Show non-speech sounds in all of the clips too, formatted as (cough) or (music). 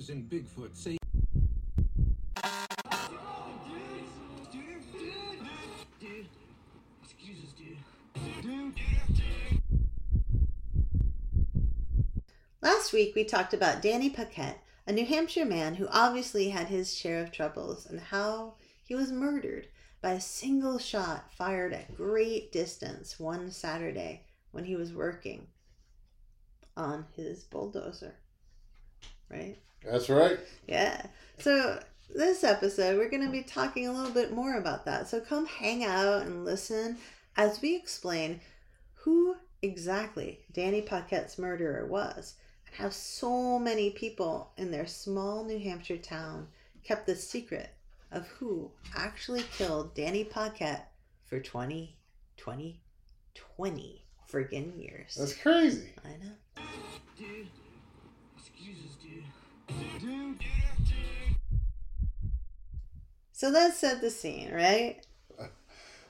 believers in Bigfoot say Last week we talked about Danny Paquette, a New Hampshire man who obviously had his share of troubles, and how he was murdered by a single shot fired at great distance one Saturday when he was working on his bulldozer. Right? That's right. Yeah. So this episode, we're going to be talking a little bit more about that. So come hang out and listen as we explain who exactly Danny Paquette's murderer was and how so many people in their small New Hampshire town kept the secret of who actually killed Danny Paquette for 20, 20, 20 friggin' years. That's crazy. I know. Dude, excuses, dude. Dude. So let's set the scene, right?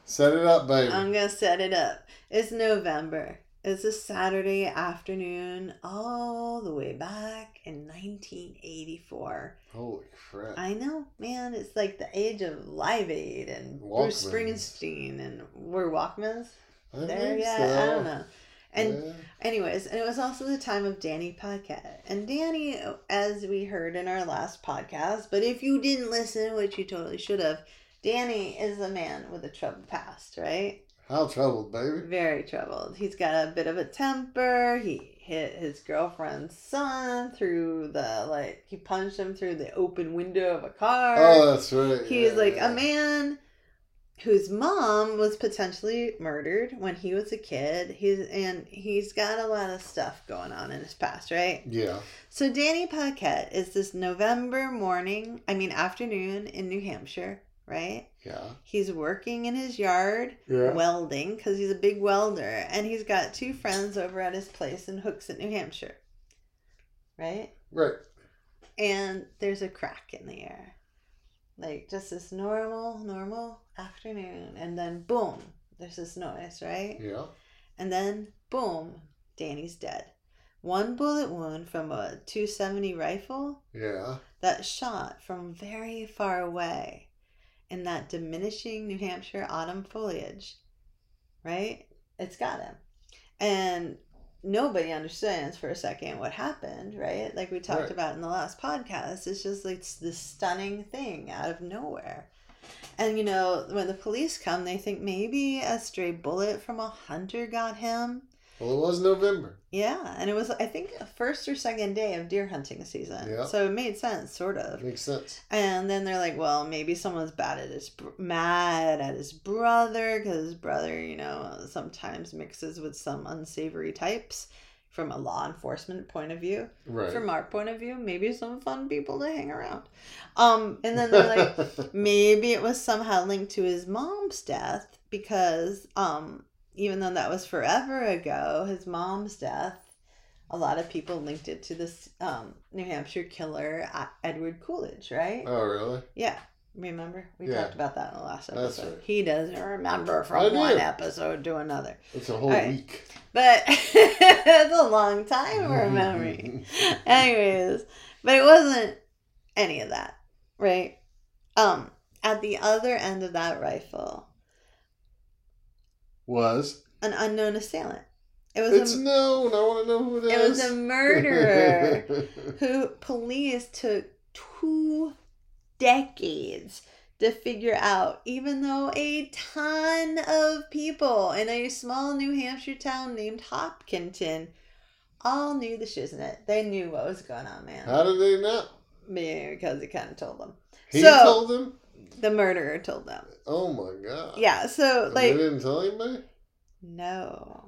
Set it up, baby. I'm gonna set it up. It's November. It's a Saturday afternoon, all the way back in 1984. Holy crap. I know, man. It's like the age of Live Aid and Bruce Springsteen, and we're Walkmans I there. Yeah, so. I don't know. And Yeah. anyways, and it was also the time of Danny Paquette. And Danny, as we heard in our last podcast, but if you didn't listen, which you totally should have, Danny is a man with a troubled past, right? How troubled, baby. Very troubled. He's got a bit of a temper. He hit his girlfriend's son through the like he punched him through the open window of a car. Oh, that's right. He's yeah, like yeah. a man whose mom was potentially murdered when he was a kid. He's and he's got a lot of stuff going on in his past, right? Yeah. So Danny Paquette is this November morning, I mean afternoon in New Hampshire, right? Yeah. He's working in his yard Yeah. welding because he's a big welder and he's got two friends over at his place in Hooks Hooksett, New Hampshire. Right? Right. And there's a crack in the air. Like just this normal, normal afternoon. And then boom, there's this noise, right? Yeah. And then boom, Danny's dead. One bullet wound from a 270 rifle Yeah. that shot from very far away in that diminishing New Hampshire autumn foliage, right? It's got him. And nobody understands for a second what happened, right? Like we talked Right. about in the last podcast. It's just like this stunning thing out of nowhere. And you know, when the police come, they think maybe a stray bullet from a hunter got him. Well, it was November. Yeah, and it was I think first or second day of deer hunting season. Yeah. So it made sense, sort of. Makes sense. And then they're like, well, maybe someone's bad at his br- mad at his brother because his brother, you know, sometimes mixes with some unsavory types from a law enforcement point of view. Right. From our point of view, maybe some fun people to hang around. Um, and then they're like, (laughs) maybe it was somehow linked to his mom's death because um, even though that was forever ago, his mom's death. A lot of people linked it to this um, New Hampshire killer, uh, Edward Coolidge, right? oh, really? Yeah. Remember? We Yeah. talked about that in the last episode. right. He doesn't remember from one episode to another. It's a whole right. week. But (laughs) it's a long time remembering. (laughs) Anyways, but it wasn't any of that, right? Um, at the other end of that rifle, Was. an unknown assailant. It was It's a, known. I want to know who it it is. was a murderer (laughs) who police took two decades to figure out, even though a ton of people in a small New Hampshire town named Hopkinton all knew the shiznit. They knew what was going on, man. How did they know? Because he kind of told them. He So- told them? The murderer told them. Oh, my God. Yeah, so And like they didn't tell anybody? no.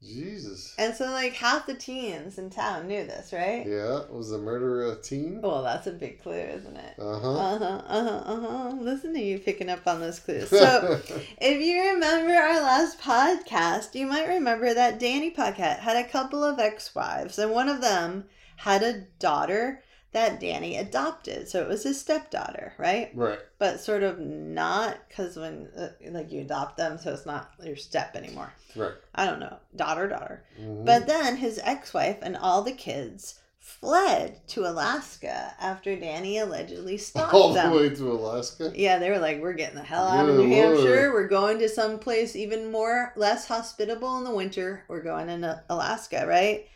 Jesus. And so like half the teens in town knew this, right? Yeah. Was the murderer a teen? Well, that's a big clue, isn't it? Uh huh. Uh huh. Uh huh. Uh huh. Listen to you picking up on those clues. So, (laughs) if you remember our last podcast, you might remember that Danny Paquette had a couple of ex-wives, and one of them had a daughter that Danny adopted. So it was his stepdaughter, right? right. But sort of not because when uh, like you adopt them, so it's not your step anymore. Right. I don't know, daughter, daughter. Mhm. But then his ex wife and all the kids fled to Alaska after Danny allegedly stalked All the way to Alaska. Yeah, they were like, we're getting the hell out of New Hampshire. We're going to some place even more less hospitable in the winter. We're going in Alaska, right?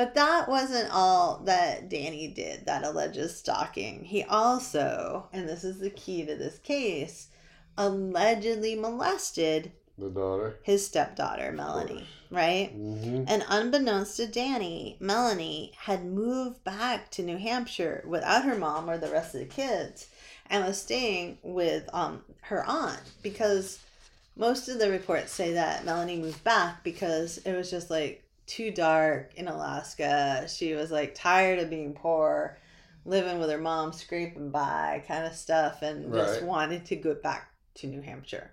But that wasn't all that Danny did, that alleged stalking. He also, and this is the key to this case, allegedly molested The daughter. his stepdaughter, Melanie, right? hmm And unbeknownst to Danny, Melanie had moved back to New Hampshire without her mom or the rest of the kids and was staying with um her aunt because most of the reports say that Melanie moved back because it was just like too dark in Alaska. She was like tired of being poor, living with her mom, scraping by kind of stuff, and just wanted to go back to New Hampshire.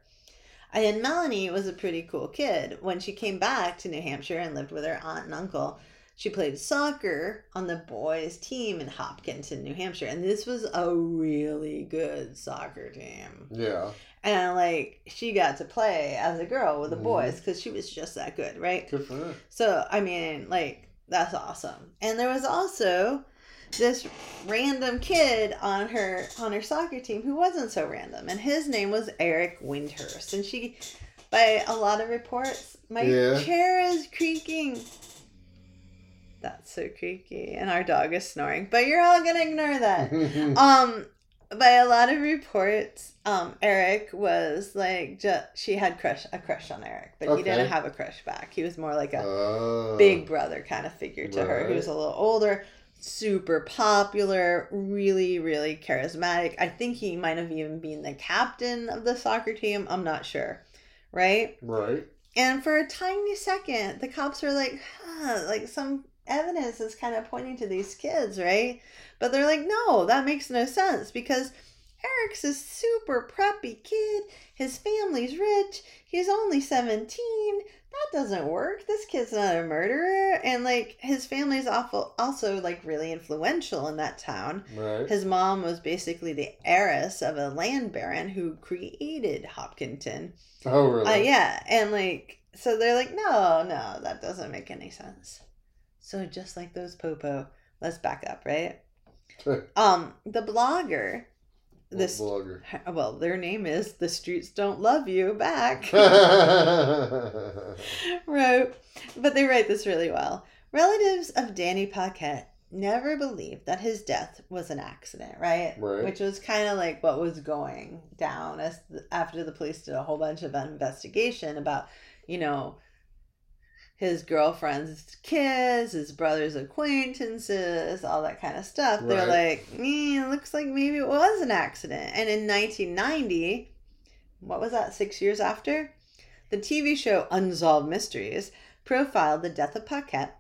And Melanie was a pretty cool kid. When she came back to New Hampshire and lived with her aunt and uncle, she played soccer on the boys' team in Hopkinton, New Hampshire. And this was a really good soccer team. Yeah. And like, she got to play as a girl with the Mhm. boys because she was just that good, right? Good for her. So, I mean, like, that's awesome. And there was also this random kid on her on her soccer team who wasn't so random and his name was Eric Windhurst and she by a lot of reports my Yeah. chair is creaking that's so creaky and our dog is snoring but you're all gonna ignore that (laughs) um by a lot of reports um eric was like just she had crush a crush on eric but he didn't have a crush back he was more like a Oh. big brother kind of figure to her. He was a little older, super popular, really, really charismatic. I think he might have even been the captain of the soccer team. I'm not sure. Right? Right. And for a tiny second, the cops were like, huh, like some evidence is kind of pointing to these kids, right? But they're like, no, that makes no sense because Eric's a super preppy kid. His family's rich. He's only 17. That doesn't work. This kid's not a murderer. And like his family's awful also like really influential in that town. Right. His mom was basically the heiress of a land baron who created Hopkinton. oh, really? Uh, yeah, and like, so they're like, no, no, that doesn't make any sense. So just like those popo, let's back up, right? (laughs) um, the blogger, What this, blogger. (laughs) well, their name is "The Streets Don't Love You" back (laughs) wrote, but they write this really well. Relatives of Danny Paquette never believed that his death was an accident, right? Right. Which was kind of like what was going down as after the police did a whole bunch of investigation about, you know, his girlfriend's kids, his brother's acquaintances, all that kind of stuff. They're like, mm, it looks like maybe it was an accident. And in 1990, what was that, six years after? The TV show Unsolved Mysteries profiled the death of Paquette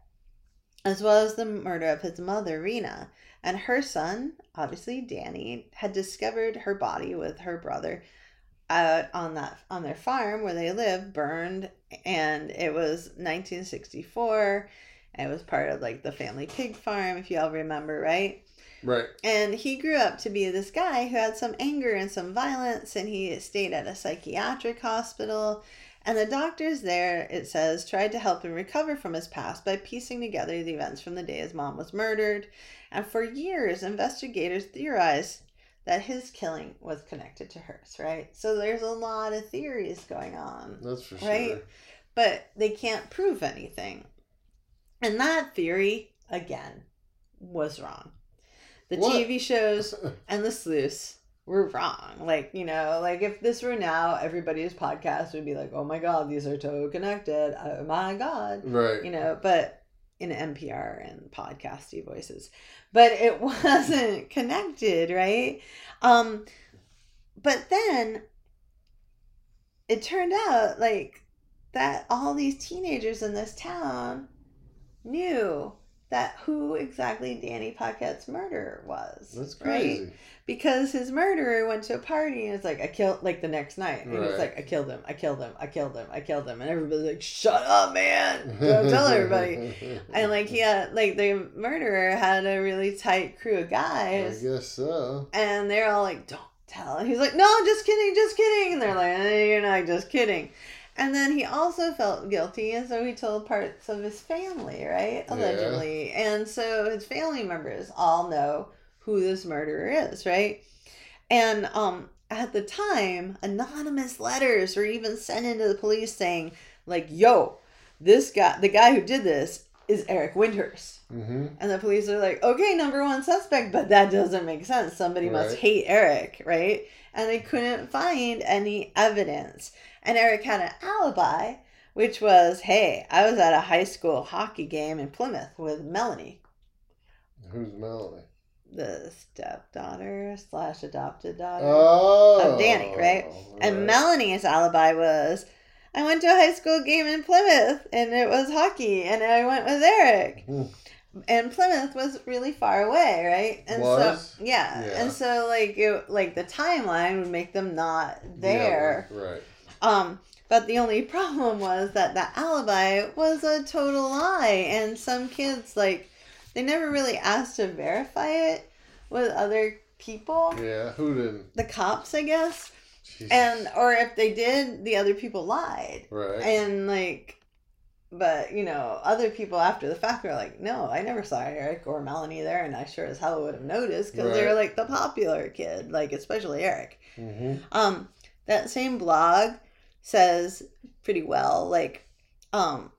as well as the murder of his mother, Rena. And her son, obviously Danny, had discovered her body with her brother out on that on their farm where they lived, burned, and it was 1964. And it was part of like the family pig farm, if you all remember, right? right. And he grew up to be this guy who had some anger and some violence, and he stayed at a psychiatric hospital. And the doctors there, it says, tried to help him recover from his past by piecing together the events from the day his mom was murdered. And for years, investigators theorized that his killing was connected to hers, right? So there's a lot of theories going on That's for Right? sure. but they can't prove anything. And that theory, again, was wrong. The What? TV shows (laughs) and the sleuths were wrong. Like, you know, like if this were now, everybody's podcast would be like, oh my God, these are so connected. Oh my God. right. You know, but in NPR and podcasty voices. But it (laughs) wasn't connected, right? Um, but then it turned out like that all these teenagers in this town knew that who exactly Danny Paquette's murderer was. That's right? crazy. Because his murderer went to a party and was like, I killed, like the next night. And he was like, I killed him, I killed him, I killed him, I killed him. And everybody's like, shut up, man. Don't (laughs) tell everybody. And like, he had, like, the murderer had a really tight crew of guys. I guess so. And they're all like, don't tell. And he's like, no, just kidding, just kidding. And they're like, eh, you're not just kidding. And then he also felt guilty, and so he told parts of his family, right? Yeah. Allegedly. And so his family members all know who this murderer is, right? And um at the time, anonymous letters were even sent into the police saying, like, yo, this guy the guy who did this is Eric Windhurst. Mm-hmm. And the police are like, okay, number one suspect, but that doesn't make sense. Somebody must hate Eric, right? And they couldn't find any evidence. And Eric had an alibi, which was, hey, I was at a high school hockey game in Plymouth with Melanie, Who's Melanie? the stepdaughter slash adopted daughter. Oh, Of Danny, right? And. Melanie's alibi was, I went to a high school game in Plymouth and it was hockey and I went with Eric. Hmm. And Plymouth was really far away, right? And Was? so yeah. Yeah. And so like it, like the timeline would make them not there. Yeah, right. Um but the only (laughs) problem was that the alibi was a total lie and some kids like they never really asked to verify it with other people. Yeah. Who didn't? The cops, I guess And or if they did the other people lied. Right. and like but you know other people after the fact are like no i never saw eric or melanie there and i sure as hell would have noticed because they were like the popular kid like especially eric. Mm-hmm. um that same blog says pretty well like um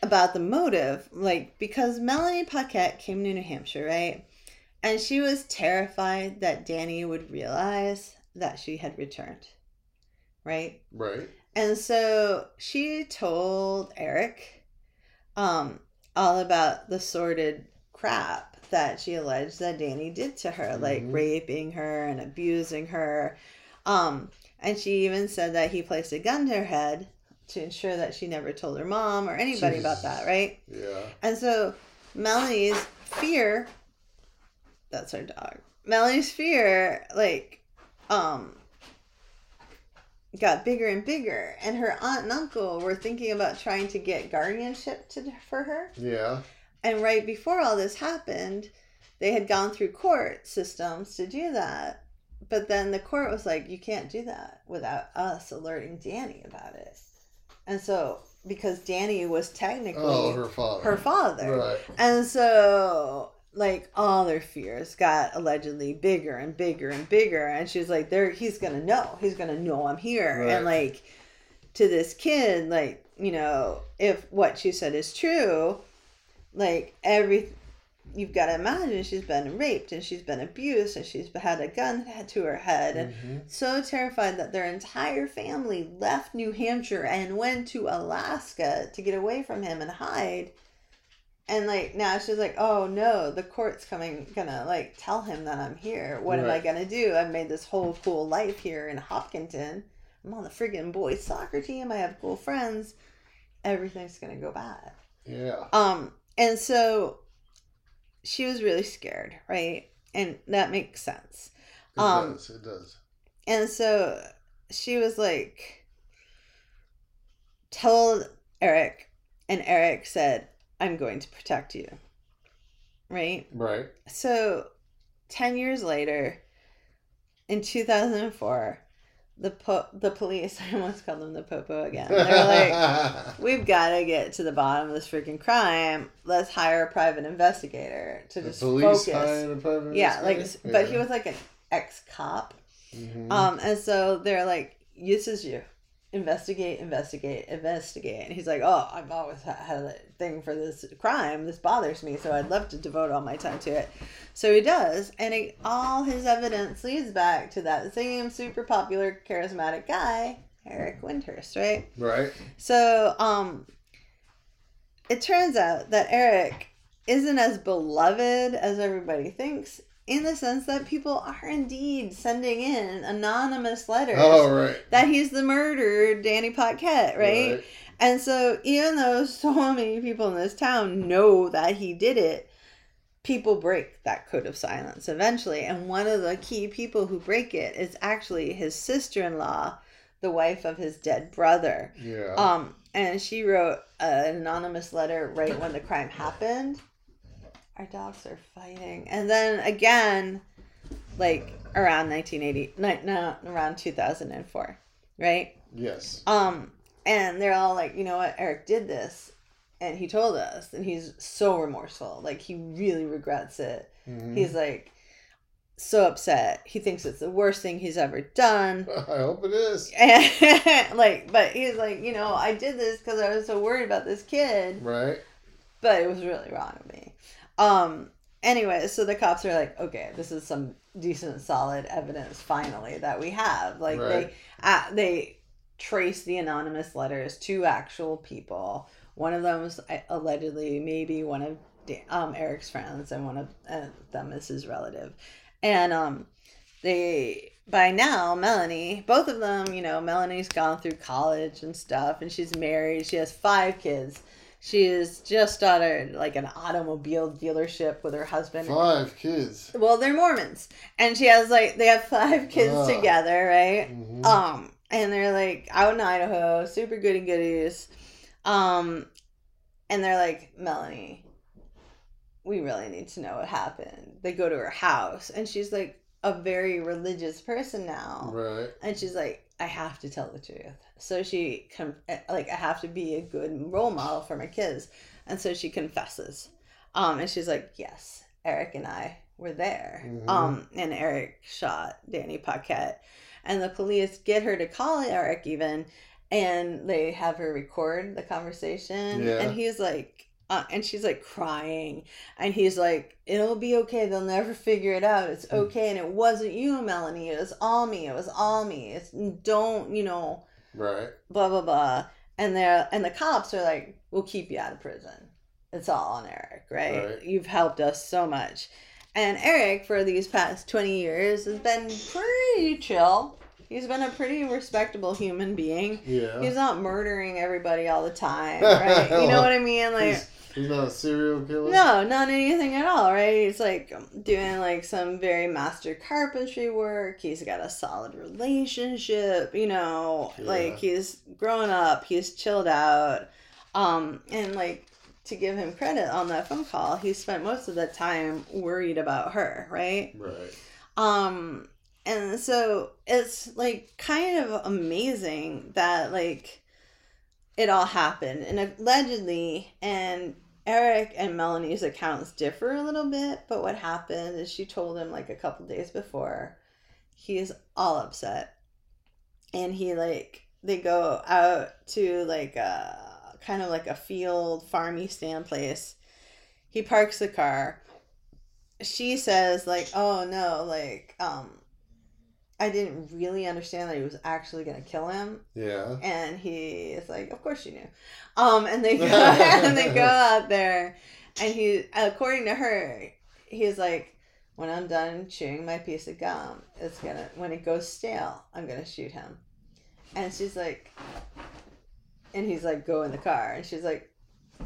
about the motive like because melanie paquette came to new hampshire right? And she was terrified that danny would realize that she had returned right Right. and so she told Eric um all about the sordid crap that she alleged that Danny did to her, like Mhm. raping her and abusing her. Um and she even said that he placed a gun to her head to ensure that she never told her mom or anybody about that, right? Yeah. And so Melanie's fear that's her dog. Melanie's fear like um got bigger and bigger and her aunt and uncle were thinking about trying to get guardianship to for her. Yeah. And right before all this happened, they had gone through court systems to do that. But then the court was like, you can't do that without us alerting Danny about it. And so because Danny was technically Oh, her father. her father. Right. And so, like, all their fears got allegedly bigger and bigger and bigger. And she's like, "There, he's gonna know. He's gonna know I'm here." And like, to this kid, like, you know, if what she said is true, like every, you've got to imagine she's been raped and she's been abused and she's had a gun to her head and Mhm. so terrified that their entire family left New Hampshire and went to Alaska to get away from him and hide. And like now she's like, oh no, the court's coming, gonna like tell him that I'm here. What am I gonna do? I've made this whole cool life here in Hopkinton. I'm on the friggin' boys soccer team. I have cool friends. Everything's gonna go bad. Yeah. Um, and so she was really scared, right? And that makes sense. It Um, does. It does. And so she was like, told Eric, and Eric said, I'm going to protect you. Right? Right. So 10 years later, in 2004, the po- the police, (laughs) I almost called them the popo again. They're like, (laughs) we've got to get to the bottom of this freaking crime. Let's hire a private investigator to the just police focus. hired a private Yeah, like, investigator? but he was like an ex cop. Mhm. Um, and so they're like, "This is you. Investigate, investigate, investigate." And he's like, "Oh, I've always had a thing for this crime. This bothers me, so I'd love to devote all my time to it." So he does, and it, all his evidence leads back to that same super popular, charismatic guy, Eric Windhurst, right? right. So, um, it turns out that Eric isn't as beloved as everybody thinks. In the sense that people are indeed sending in anonymous letters Oh, right. that he's the murdered Danny Paquette, right? And so, even though (laughs) so many people in this town know that he did it, people break that code of silence eventually. And one of the key people who break it is actually his sister in law, the wife of his dead brother. Yeah. Um, and she wrote an anonymous letter right when the crime happened. Our dogs are fighting. And then again, like around 1980, ni- no, around 2004, right? Yes. Um, and they're all like, you know what, Eric did this, and he told us, and he's so remorseful. Like he really regrets it. Mhm. He's like so upset. He thinks it's the worst thing he's ever done. (laughs) I hope it is. And (laughs) like, but he's like, you know, I did this because I was so worried about this kid, Right. but it was really wrong of me. Um. Anyway, so the cops are like, okay, this is some decent, solid evidence finally that we have. Like Right. they, uh, they trace the anonymous letters to actual people. One of them is uh, allegedly maybe one of um, Eric's friends, and one of uh, them is his relative. And um, they by now Melanie, both of them, you know, Melanie's gone through college and stuff, and she's married. She has five kids. She is just started like an automobile dealership with her husband. Five kids. Well, they're Mormons, and she has like they have five kids Ah. together, right? Mhm. Um, and they're like out in Idaho, super goody goodies. Um, and they're like, Melanie, we really need to know what happened. They go to her house, and she's like a very religious person now. Right. And she's like, I have to tell the truth. So she, com- like, I have to be a good role model for my kids. And so she confesses. Um, and she's like, yes, Eric and I were there. Mhm. Um, and Eric shot Danny Paquette. And the police get her to call Eric even, and they have her record the conversation. Yeah. And he's like, uh, and she's like crying, and he's like, "It'll be okay. They'll never figure it out. It's Hmm. okay." And it wasn't you, Melanie. It was all me. It was all me. It's don't you know, Right. blah blah blah. And they're and the cops are like, "We'll keep you out of prison. It's all on Eric, right? Right. You've helped us so much." And Eric, for these past twenty years, has been pretty chill. He's been a pretty respectable human being. Yeah. He's not murdering everybody all the time, right? (laughs) You know what I mean? Like. he's, he's not a serial killer. No, not anything at all, right? He's like doing like some very master carpentry work. He's got a solid relationship, you know, Yeah. like he's grown up, he's chilled out. Um, and like to give him credit on that phone call, he spent most of the time worried about her, right? Right. Um, and so it's like kind of amazing that like it all happened. And allegedly and Eric and Melanie's accounts differ a little bit, but what happened is she told him like a couple days before he's all upset. And he like they go out to like a kind of like a field farmy stand place. He parks the car. She says like oh no like um i didn't really understand that he was actually gonna kill him. Yeah. and he is like of course you knew. Um and they go (laughs) (laughs) and they go out there and he according to her he's like when i'm done chewing my piece of gum it's gonna when it goes stale i'm gonna shoot him. And she's like and he's like go in the car. And she's like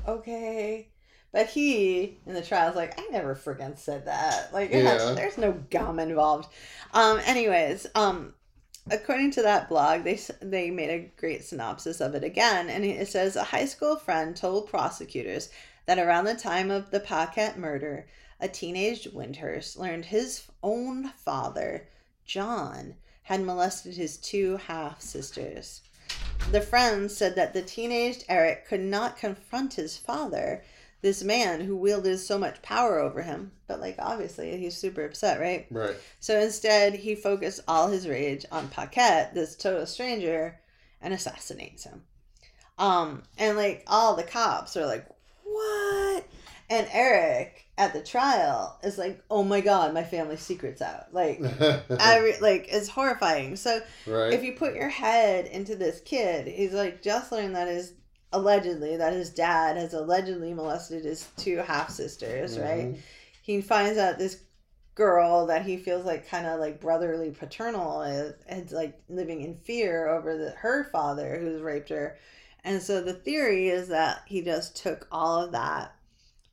okay but he in the trial is like i never friggin' said that. Like Yeah. there's no gum involved. Um anyways um according to that blog they they made a great synopsis of it again and it says a high school friend told prosecutors that around the time of the Paquette murder a teenage Windhurst learned his own father John had molested his two half sisters the friend said that the teenaged Eric could not confront his father this man who wielded so much power over him but like obviously he's super upset right Right. so instead, he focused all his rage on Paquette, this total stranger, and assassinates him. Um, and like all the cops are like, "What?" And Eric at the trial is like, "Oh my god, my family secret's out!" Like, (laughs) every like it's horrifying. So right. if you put your head into this kid, he's like just learned that his allegedly that his dad has allegedly molested his two half sisters, right? Mhm. he finds out this girl that he feels like kind of like brotherly paternal is, is like living in fear over the, her father who's raped her and so the theory is that he just took all of that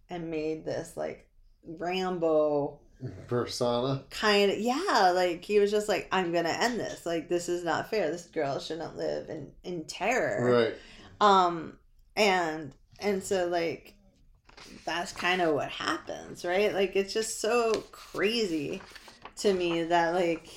and made this like rambo Persona. kind of yeah like he was just like i'm gonna end this like this is not fair this girl shouldn't live in in terror Right. Um and and so like that's kind of what happens right? Like it's just so crazy to me that like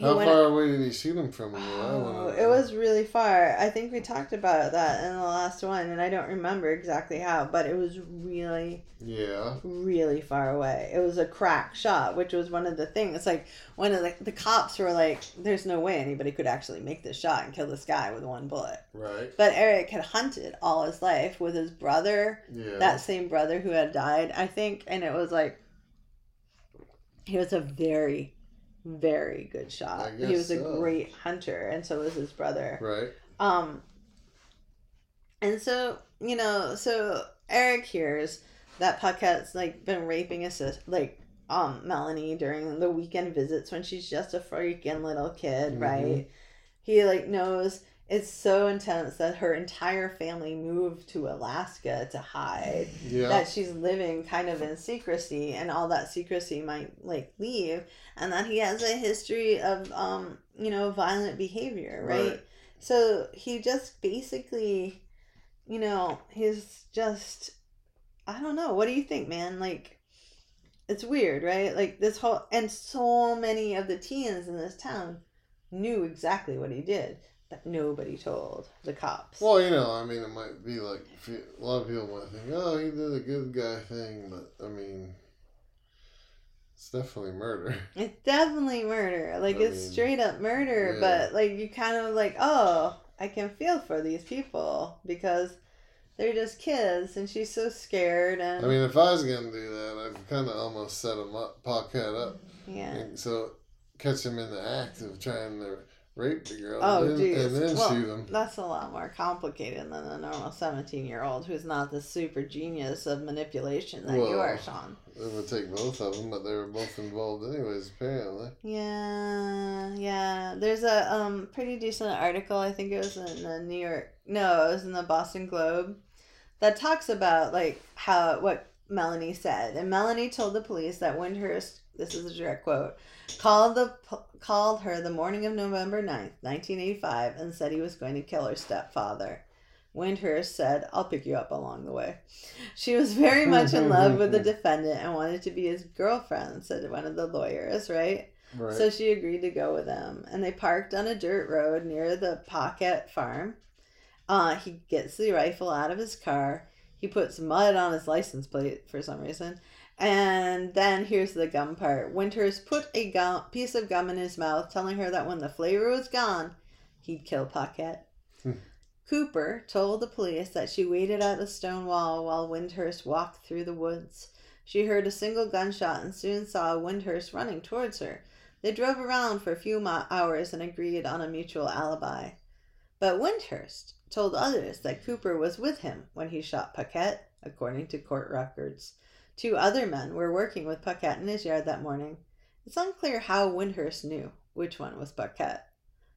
How went- far away did he shoot him from? Oh, it was really far. I think we talked about that in the last one, and I don't remember exactly how, but it was really, Yeah. really far away. It was a crack shot, which was one of the things. It's like one of the the cops were like, "There's no way anybody could actually make this shot and kill this guy with one bullet." Right. But Eric had hunted all his life with his brother, Yeah. that same brother who had died, I think, and it was like he was a very, very good shot. He was a so. great hunter, and so was his brother. right. Um, and so you know, so Eric hears that Paquette's like been raping his sis, like um Melanie during the weekend visits when she's just a freaking little kid, Mhm. right? He like knows it's so intense that her entire family moved to Alaska to hide Yeah. that she's living kind of in secrecy and all that secrecy might like leave and that he has a history of um you know violent behavior right, Right. so he just basically you know he's just i don't know. What do you think man? Like it's weird right? Like this whole and so many of the teens in this town knew exactly what he did but nobody told the cops Well, you know, I mean, it might be like a lot of people might think, "Oh, he did a good guy thing," but I mean, it's definitely murder. (laughs) It's definitely murder. Like I it's mean, straight up murder, yeah. but like you kind of like, oh, I can feel for these people because they're just kids and she's so scared and I mean, if I was gonna do that, I'd kind of almost set him up, pocket up, yeah. and so catch him in the act of trying to rape the girl, Oh, and, then, and then Well, him. That's a lot more complicated than a normal 17 year old who's not the super genius of manipulation that you are, Sean. It would take both of them, but they were both involved anyways, apparently. Yeah, yeah. There's a um pretty decent article. I think it was in the New York. No, it was in the Boston Globe that talks about like how what Melanie said. And Melanie told the police that Windhurst. This is a direct quote. Called the called her the morning of November 9th, 1985, and said he was going to kill her stepfather. Windhurst said, I'll pick you up along the way. She was very (laughs) much in love with the defendant and wanted to be his girlfriend, said one of the lawyers, right? Right. So she agreed to go with him, and they parked on a dirt road near the Paquette farm. Uh, he gets the rifle out of his car. He puts mud on his license plate for some reason. And then here's the gum part. Windhurst put a gum, piece of gum in his mouth, telling her that when the flavor was gone, he'd kill Paquette. Hmm. Cooper told the police that she waited at the stone wall while Windhurst walked through the woods. She heard a single gunshot and soon saw Windhurst running towards her. They drove around for a few hours and agreed on a mutual alibi. But Windhurst told others that Cooper was with him when he shot Paquette, according to court records. Two other men were working with Paquette in his yard that morning. It's unclear how Windhurst knew which one was Paquette.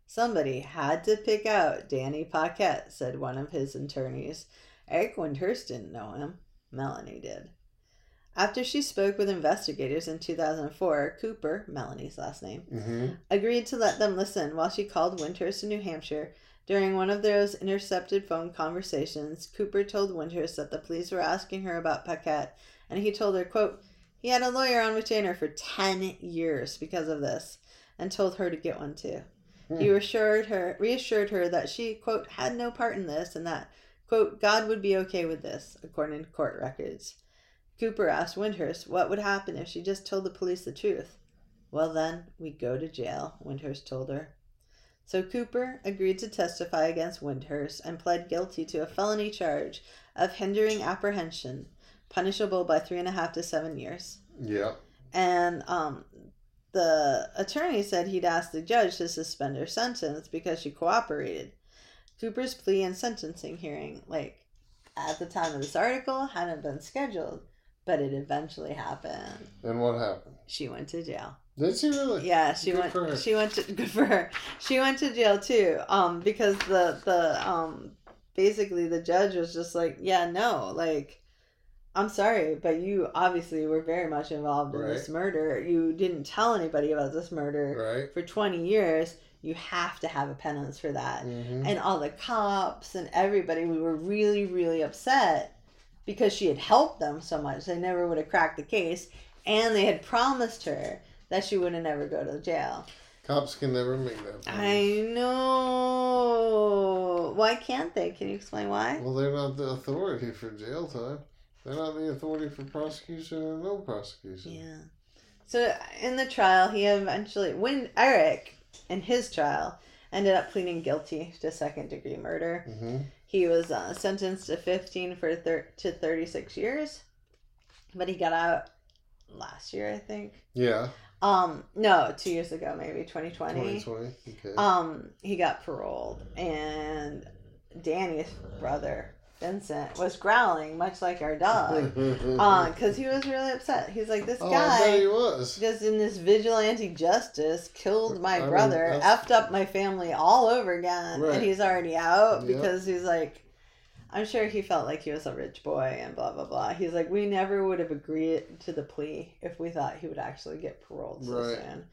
Somebody had to pick out Danny Paquette, said one of his attorneys. Eric Windhurst didn't know him. Melanie did. After she spoke with investigators in 2004, Cooper, Melanie's last name, hmm agreed to let them listen while she called Windhurst to New Hampshire. During one of those intercepted phone conversations, Cooper told Windhurst that the police were asking her about Paquette, and he told her, quote, he had a lawyer on retainer for 10 years because of this, and told her to get one too. He hmm. reassured her reassured her that she, quote, had no part in this and that, quote, God would be okay with this, according to court records. Cooper asked Windhurst what would happen if she just told the police the truth. Well, then, we'd go to jail, Windhurst told her. So Cooper agreed to testify against Windhurst and pled guilty to a felony charge of hindering apprehension, punishable by three and a half to seven years. Yeah. And um, the attorney said he'd asked the judge to suspend her sentence because she cooperated. Cooper's plea and sentencing hearing, like at the time of this article, hadn't been scheduled, but it eventually happened. And what happened? She went to jail. Did she really? Yeah, she Good went. for her. She went to (laughs) good for her. She went to jail too. Um, because the the um basically the judge was just like, yeah, no, like, I'm sorry, but you obviously were very much involved in this murder. You didn't tell anybody about this murder Right. for 20 years. You have to have a penance for that. hmm And all the cops and everybody we were really, really upset because she had helped them so much. They never would have cracked the case. And they had promised her that she would have never go to jail. Cops can never make that. promise. I know. Why can't they? Can you explain why? Well, they're not the authority for jail time. They're not the authority for prosecution or no prosecution. Yeah. So in the trial, he eventually, when Eric, in his trial, ended up pleading guilty to second degree murder. hmm He was uh, sentenced to 15 for thir- to 36 years, but he got out last year, I think. Yeah. Um, no, two years ago, maybe 2020. 2020. Okay. Um, he got paroled, and Danny's brother Vincent was growling, much like our dog, (laughs) uh, because he was really upset. He's like, this oh, guy he was. just in this vigilante justice killed my I brother, that's- effed up my family all over again, Right. and he's already out Yep. because he's like. I'm sure he felt like he was a rich boy and blah blah blah. He's like, we never would have agreed to the plea if we thought he would actually get paroled so Right. soon.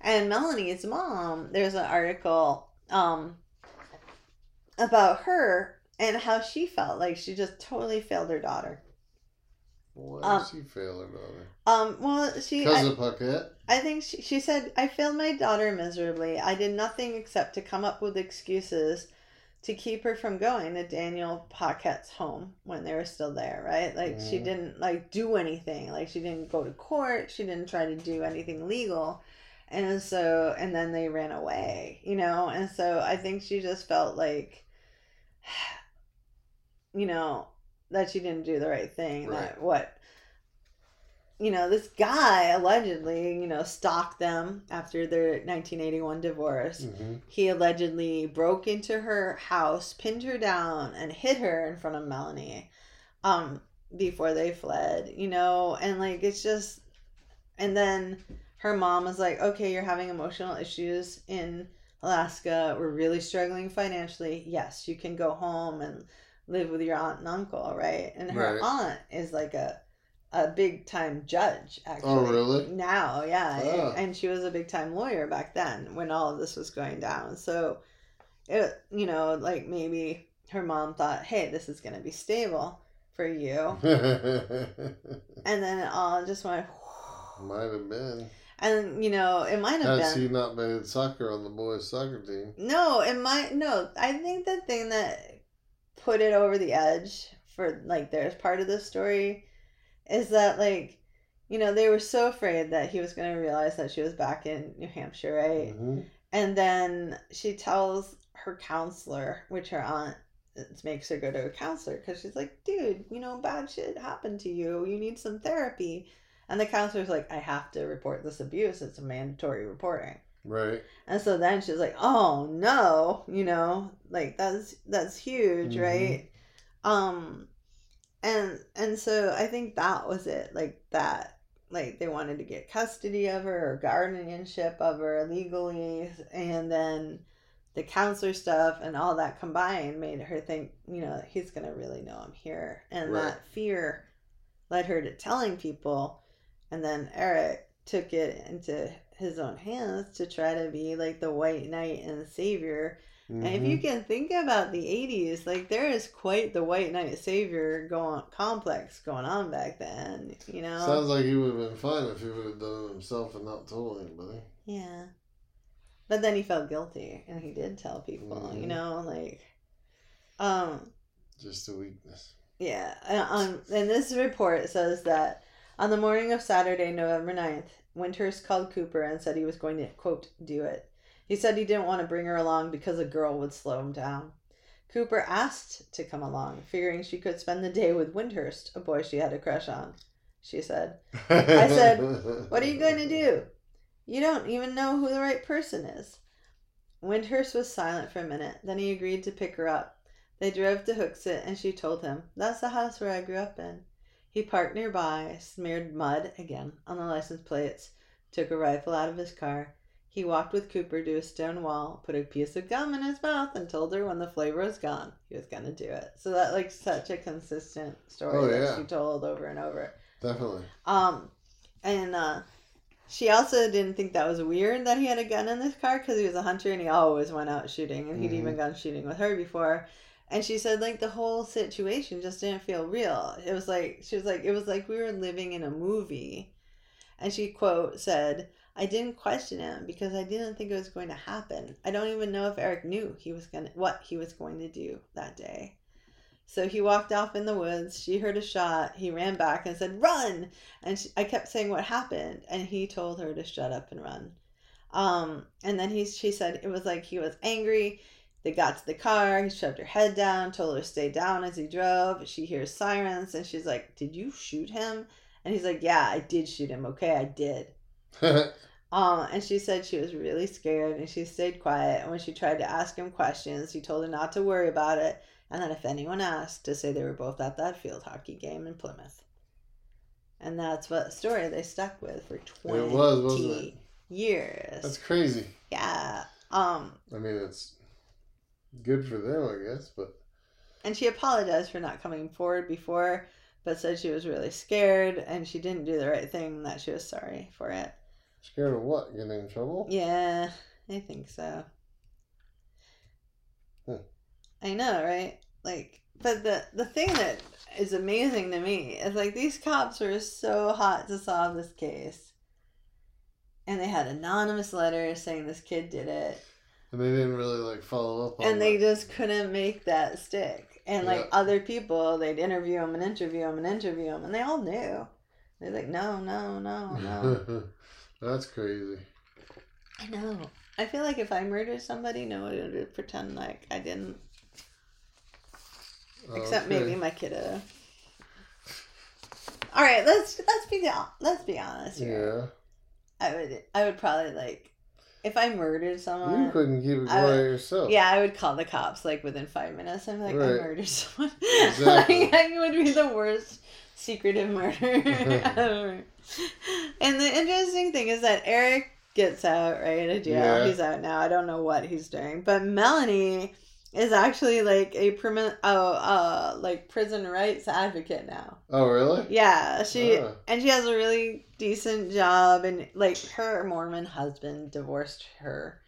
And Melanie's mom, there's an article um about her and how she felt like she just totally failed her daughter. Why um, did she fail her daughter? Um, well, she Because of Paquette? I think she, she said I failed my daughter miserably. I did nothing except to come up with excuses to keep her from going to Daniel Paquette's home when they were still there, right? Like she Mhm. didn't like do anything. Like she didn't go to court. She didn't try to do anything legal. And so and then they ran away, you know? And so I think she just felt like you know, that she didn't do the right thing. Right. That what you know, this guy allegedly, you know, stalked them after their 1981 divorce. hmm He allegedly broke into her house, pinned her down, and hit her in front of Melanie um, before they fled, you know? And like, it's just. And then her mom was like, okay, you're having emotional issues in Alaska. We're really struggling financially. Yes, you can go home and live with your aunt and uncle, right? And her Right. aunt is like a. A big time judge, actually. Oh, really? Now, yeah, Ah. and she was a big time lawyer back then when all of this was going down. So, it you know like maybe her mom thought, hey, this is gonna be stable for you, (laughs) and then it all just went. might have been. And you know, it might have been. she not been in soccer on the boys' soccer team. No, it might no. I think the thing that put it over the edge for like there's part of the story is that like you know they were so afraid that he was going to realize that she was back in New Hampshire, right? hmm And then she tells her counselor, which her aunt makes her go to a counselor because she's like, dude, you know, bad shit happened to you. You need some therapy. And the counselor's like, I have to report this abuse. It's a mandatory reporting. Right. And so then she's like, "Oh no," you know, like that's that's huge, Mhm. right? Um, and and so I think that was it, like that, like they wanted to get custody of her or guardianship of her legally, and then the counselor stuff and all that combined made her think, you know, he's gonna really know I'm here, and Right. that fear led her to telling people, and then Eric took it into his own hands to try to be like the white knight and savior. And if Mm-hmm. you can think about the 80s, like there is quite the white knight savior going complex going on back then, you know? Sounds like he would have been fine if he would have done it himself and not told anybody. yeah. But then he felt guilty and he did tell people, you Mhm. know, like um Just a weakness. Yeah, uh, um, and this report says that on the morning of Saturday, November 9th, Windhurst called Cooper and said he was going to, quote, do it. He said he didn't want to bring her along because a girl would slow him down. Cooper asked to come along, figuring she could spend the day with Windhurst, a boy she had a crush on. She said, I said, (laughs) What are you going to do? You don't even know who the right person is. Windhurst was silent for a minute. Then he agreed to pick her up. They drove to Hooksett, and she told him, That's the house where I grew up in. He parked nearby, smeared mud again on the license plates, took a rifle out of his car. He walked with Cooper to a stone wall, put a piece of gum in his mouth, and told her when the flavor was gone, he was gonna do it. So that like such a consistent story Oh, that yeah. she told over and over. Definitely. Um, and uh, she also didn't think that was weird that he had a gun in this car because he was a hunter and he always went out shooting and he'd Mhm. even gone shooting with her before. And she said like the whole situation just didn't feel real. It was like she was like it was like we were living in a movie. And she quote said, I didn't question him because I didn't think it was going to happen. I don't even know if Eric knew he was gonna what he was going to do that day. So he walked off in the woods. She heard a shot. He ran back and said, "Run!" And she, I kept saying, "What happened?" And he told her to shut up and run. Um, and then he, she said it was like he was angry. They got to the car. He shoved her head down, told her to stay down as he drove. She hears sirens, and she's like, "Did you shoot him?" And he's like, "Yeah, I did shoot him. Okay, I did." (laughs) Um, and she said she was really scared and she stayed quiet. And when she tried to ask him questions, he told her not to worry about it. And that if anyone asked, to say they were both at that field hockey game in Plymouth. And that's what story they stuck with for 20 was, wasn't it? years. That's crazy. yeah. Um, I mean, it's good for them, I guess, but and she apologized for not coming forward before, but said she was really scared and she didn't do the right thing, that she was sorry for it. scared of what? Getting in trouble? Yeah, I think so. Hmm. I know, right? Like, but the the thing that is amazing to me is like these cops were so hot to solve this case, and they had anonymous letters saying this kid did it, And they didn't really like follow up on and they that. just couldn't make that stick. And like Yeah. other people, they'd interview him and interview him and interview him, and they all knew. They're like, no, no, no, no. (laughs) That's crazy. I know. I feel like if I murdered somebody, no one would pretend like I didn't. Except Okay. maybe my kiddo. All right, let's let's be let's be honest here. Yeah. I would I would probably like if I murdered someone. You couldn't keep it quiet yourself. Yeah, I would call the cops like within five minutes. I'm like, I murdered (laughs) someone. Exactly. like, I would be the worst secretive murderer (laughs) ever. And the interesting thing is that Eric gets out right of jail. Yeah. He's out now. I don't know what he's doing, but Melanie is actually like a permanent, oh, uh, like prison rights advocate now. Oh, really? Yeah, she Ah. and she has a really decent job, and like her Mormon husband divorced her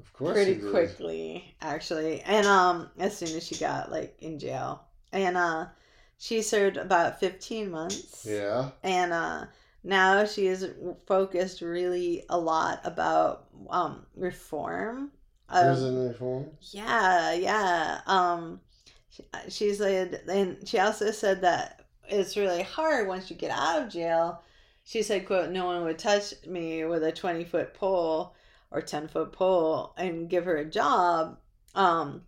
Of course. pretty quickly actually and um as soon as she got like in jail and uh she served about 15 months Yeah. and uh now she is focused really a lot about um reform Prison reform. yeah yeah um she, she said and she also said that it's really hard once you get out of jail she said quote no one would touch me with a 20 foot pole or 10 foot pole and give her a job um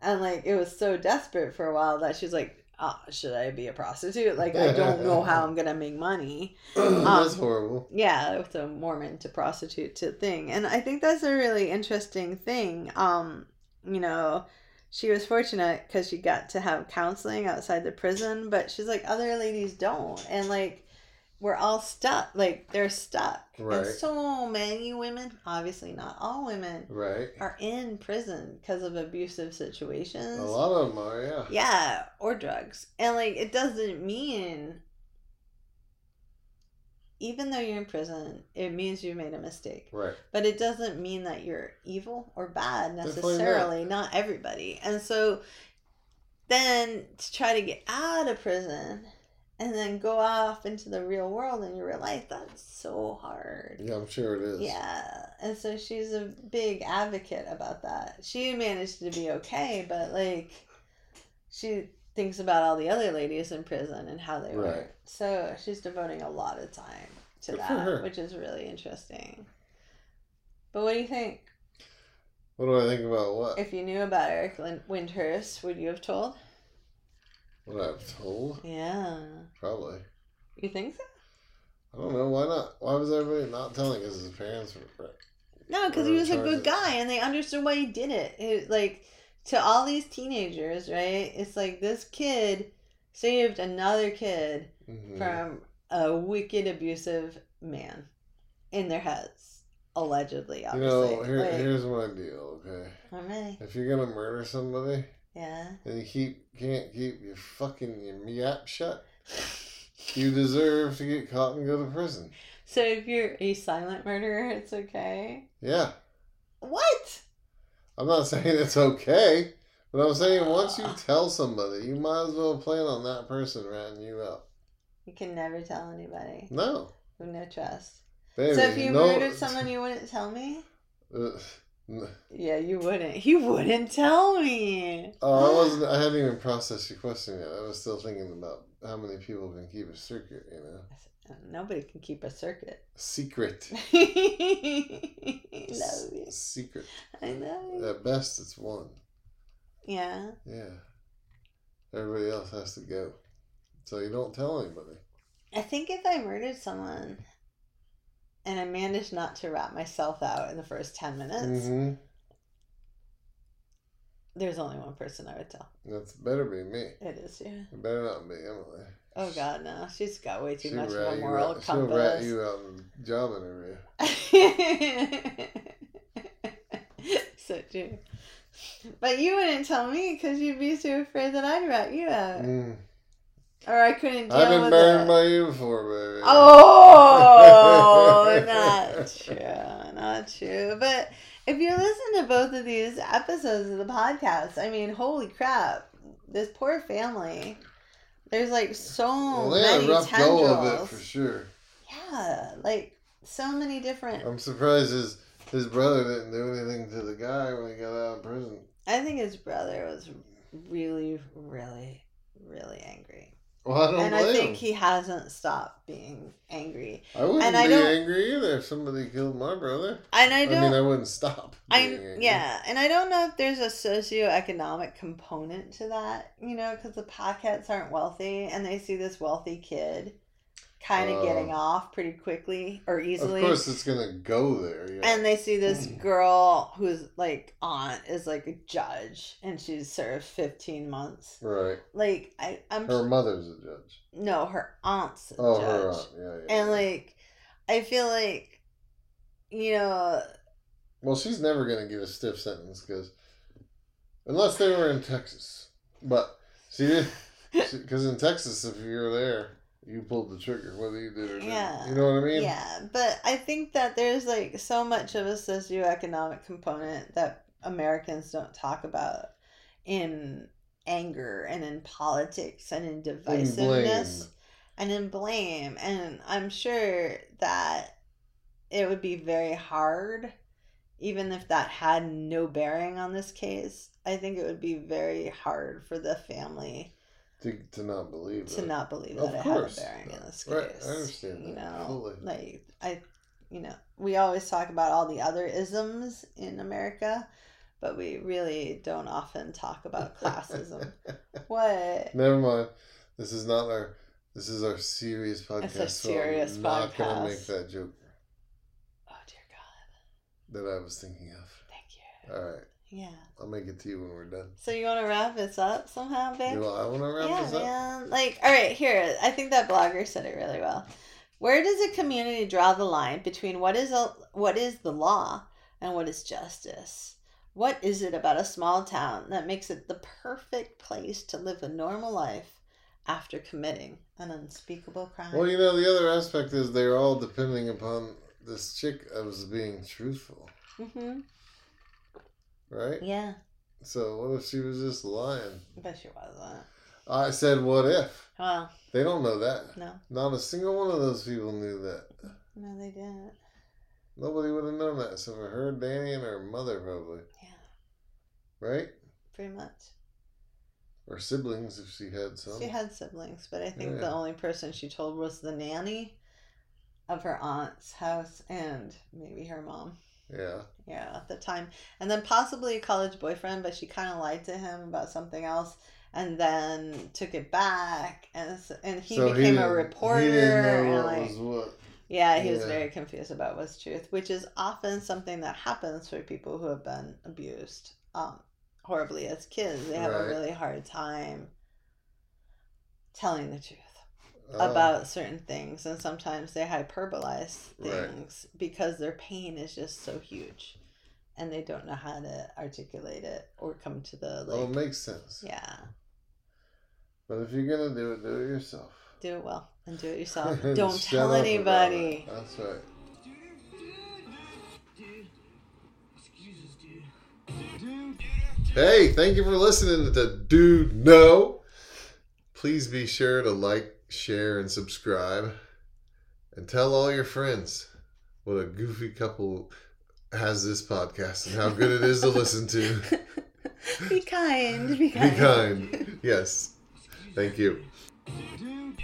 and like it was so desperate for a while that she's like oh, should i be a prostitute? Like i don't know (laughs) how i'm gonna make money. (clears throat) That's horrible. yeah it's a mormon to prostitute to thing. And i think that's a really interesting thing. Um you know she was fortunate because she got to have counseling outside the prison but she's like other ladies don't. And like we're all stuck like they're stuck Right. and so many women obviously not all women Right. are in prison because of abusive situations A lot of them are, yeah. yeah, or drugs. And like it doesn't mean even though you're in prison, it means you made a mistake. Right. But it doesn't mean that you're evil or bad Definitely not. necessarily, not everybody. And so then to try to get out of prison and then go off into the real world and your real life, that's so hard. Yeah, I'm sure it is. Yeah, and so she's a big advocate about that. She managed to be okay, but like she thinks about all the other ladies in prison and how they were. Right. So she's devoting a lot of time to Good that, which is really interesting. But what do you think? What do I think about what? If you knew about Eric Windhurst, would you have told? What I've told? Yeah. Probably. You think so? I don't know. Why not? Why was everybody not telling? His parents were. No, because he was a good guy, and they understood why he did it. it. Like to all these teenagers, right? It's like this kid saved another kid Mhm. from a wicked, abusive man in their heads, allegedly. You Obviously, know, here, like, here's my deal, okay? I'm. If you're gonna murder somebody Yeah. and you keep can't keep your fucking your yap shut, you deserve to get caught and go to prison. So if you're a silent murderer, it's okay. Yeah, What? I'm not saying it's okay, but I'm saying once you (gasps) tell somebody, you might as well plan on that person ratting you out. You can never tell anybody. No, With no trust. Baby, so if you no- murdered someone, you wouldn't tell me? (laughs) Uh, Yeah, you wouldn't. He wouldn't tell me. oh, I wasn't. I hadn't even processed your question yet. I was still thinking about how many people can keep a secret. You know, Nobody can keep a circuit. secret. (laughs) Love you. secret. I know. At best, it's one. Yeah. Yeah. Everybody else has to go, so you don't tell anybody. I think if I murdered someone and I managed not to rat myself out in the first 10 minutes, hmm there's only one person I would tell. That's better be me. It is yeah. It better not be Emily. Oh, God, no. She's got way too She'll much of a moral out- She'll rat you out in the job interview. (laughs) so true. But you wouldn't tell me because you'd be too afraid that I'd rat you out. Mm. Or I couldn't deal I've been with burned it. by you before, baby. Oh, (laughs) not true. Not true. But if you listen to both of these episodes of the podcast, I mean, holy crap. This poor family. There's like so Well, many rough tendrils. go of it for sure. Yeah, like so many different. I'm surprised his his brother didn't do anything to the guy when he got out of prison. I think his brother was really, really, really angry. Well, I don't and I think him. he hasn't stopped being angry. I wouldn't and I be don't- angry either if somebody killed my brother. And I I, don't. mean, I wouldn't stop. I yeah, and I don't know if there's a socioeconomic component to that, you know, because the Paquette's aren't wealthy, and they see this wealthy kid kind of Uh, getting off pretty quickly or easily. Of course, it's gonna go there. Yeah. and they see this Mm. girl who's like aunt is like a judge, and she's served fifteen months. right. Like I, I'm Her mother's a judge. no, her aunt's a Oh, judge. her aunt. Yeah, yeah. and yeah. like I feel like you know Well, she's never going to get a stiff sentence because unless they were in Texas. But see, (laughs) because in Texas, if you're there, you pulled the trigger, whether you did or didn't. Yeah. You know what I mean? yeah but i think that there's like so much of a socioeconomic component that americans don't talk about in anger and in politics and in divisiveness and in blame and i'm sure that it would be very hard even if that had no bearing on this case i think it would be very hard for the family To, to not believe to that. not believe Of that it course. had a bearing in this case. Right, I understand You that know, fully. like I, you know, we always talk about all the other isms in America, but we really don't often talk about (laughs) classism. what? Never mind. This is not our. This is our serious podcast. It's a so I'm serious not gonna podcast. make that joke Oh dear God! that I was thinking of. Thank you. All right, Yeah. I'll make it to you when we're done. So you want to wrap this up somehow, babe? Do I want to wrap yeah, this up? man. Like, all right, here. I think that blogger said it really well. Where does a community draw the line between what is a what is the law and what is justice? What is it about a small town that makes it the perfect place to live a normal life after committing an unspeakable crime? Well, you know, the other aspect is they're all depending upon this chick as being truthful, mm-hmm. Right? Yeah, So what if she was just lying? but she wasn't. I said, what if? Well, They don't know that. no, Not a single one of those people knew that. no, they didn't. Nobody would have known that except for her, Danny, and her mother, probably. Yeah, Right? pretty much. Or siblings, if she had some. She had siblings, but I think Yeah. the only person she told was the nanny of her aunt's house and maybe her mom. Yeah. Yeah, at the time. And then possibly a college boyfriend, but she kind of lied to him about something else and then took it back. And, and he So became a reporter. He didn't know and like, was what. yeah, he was very confused about what's truth, which is often something that happens for people who have been abused um, horribly as kids. They have a really hard time telling the truth Oh, about certain things, and sometimes they hyperbolize Right. things because their pain is just so huge, and they don't know how to articulate it or come to the Well, it makes sense. yeah, But if you're to do it, do it yourself. do it well and do it (laughs) yourself. Don't tell anybody. That's right. Dude. Excuses, dude. Dude. Hey, thank you for listening to Dude No. Please be sure to like, share, and subscribe. And tell all your friends. what a goofy couple has this podcast and how good it is to listen to. (laughs) be kind. Be Be kind. kind. Yes. Thank you. Dude.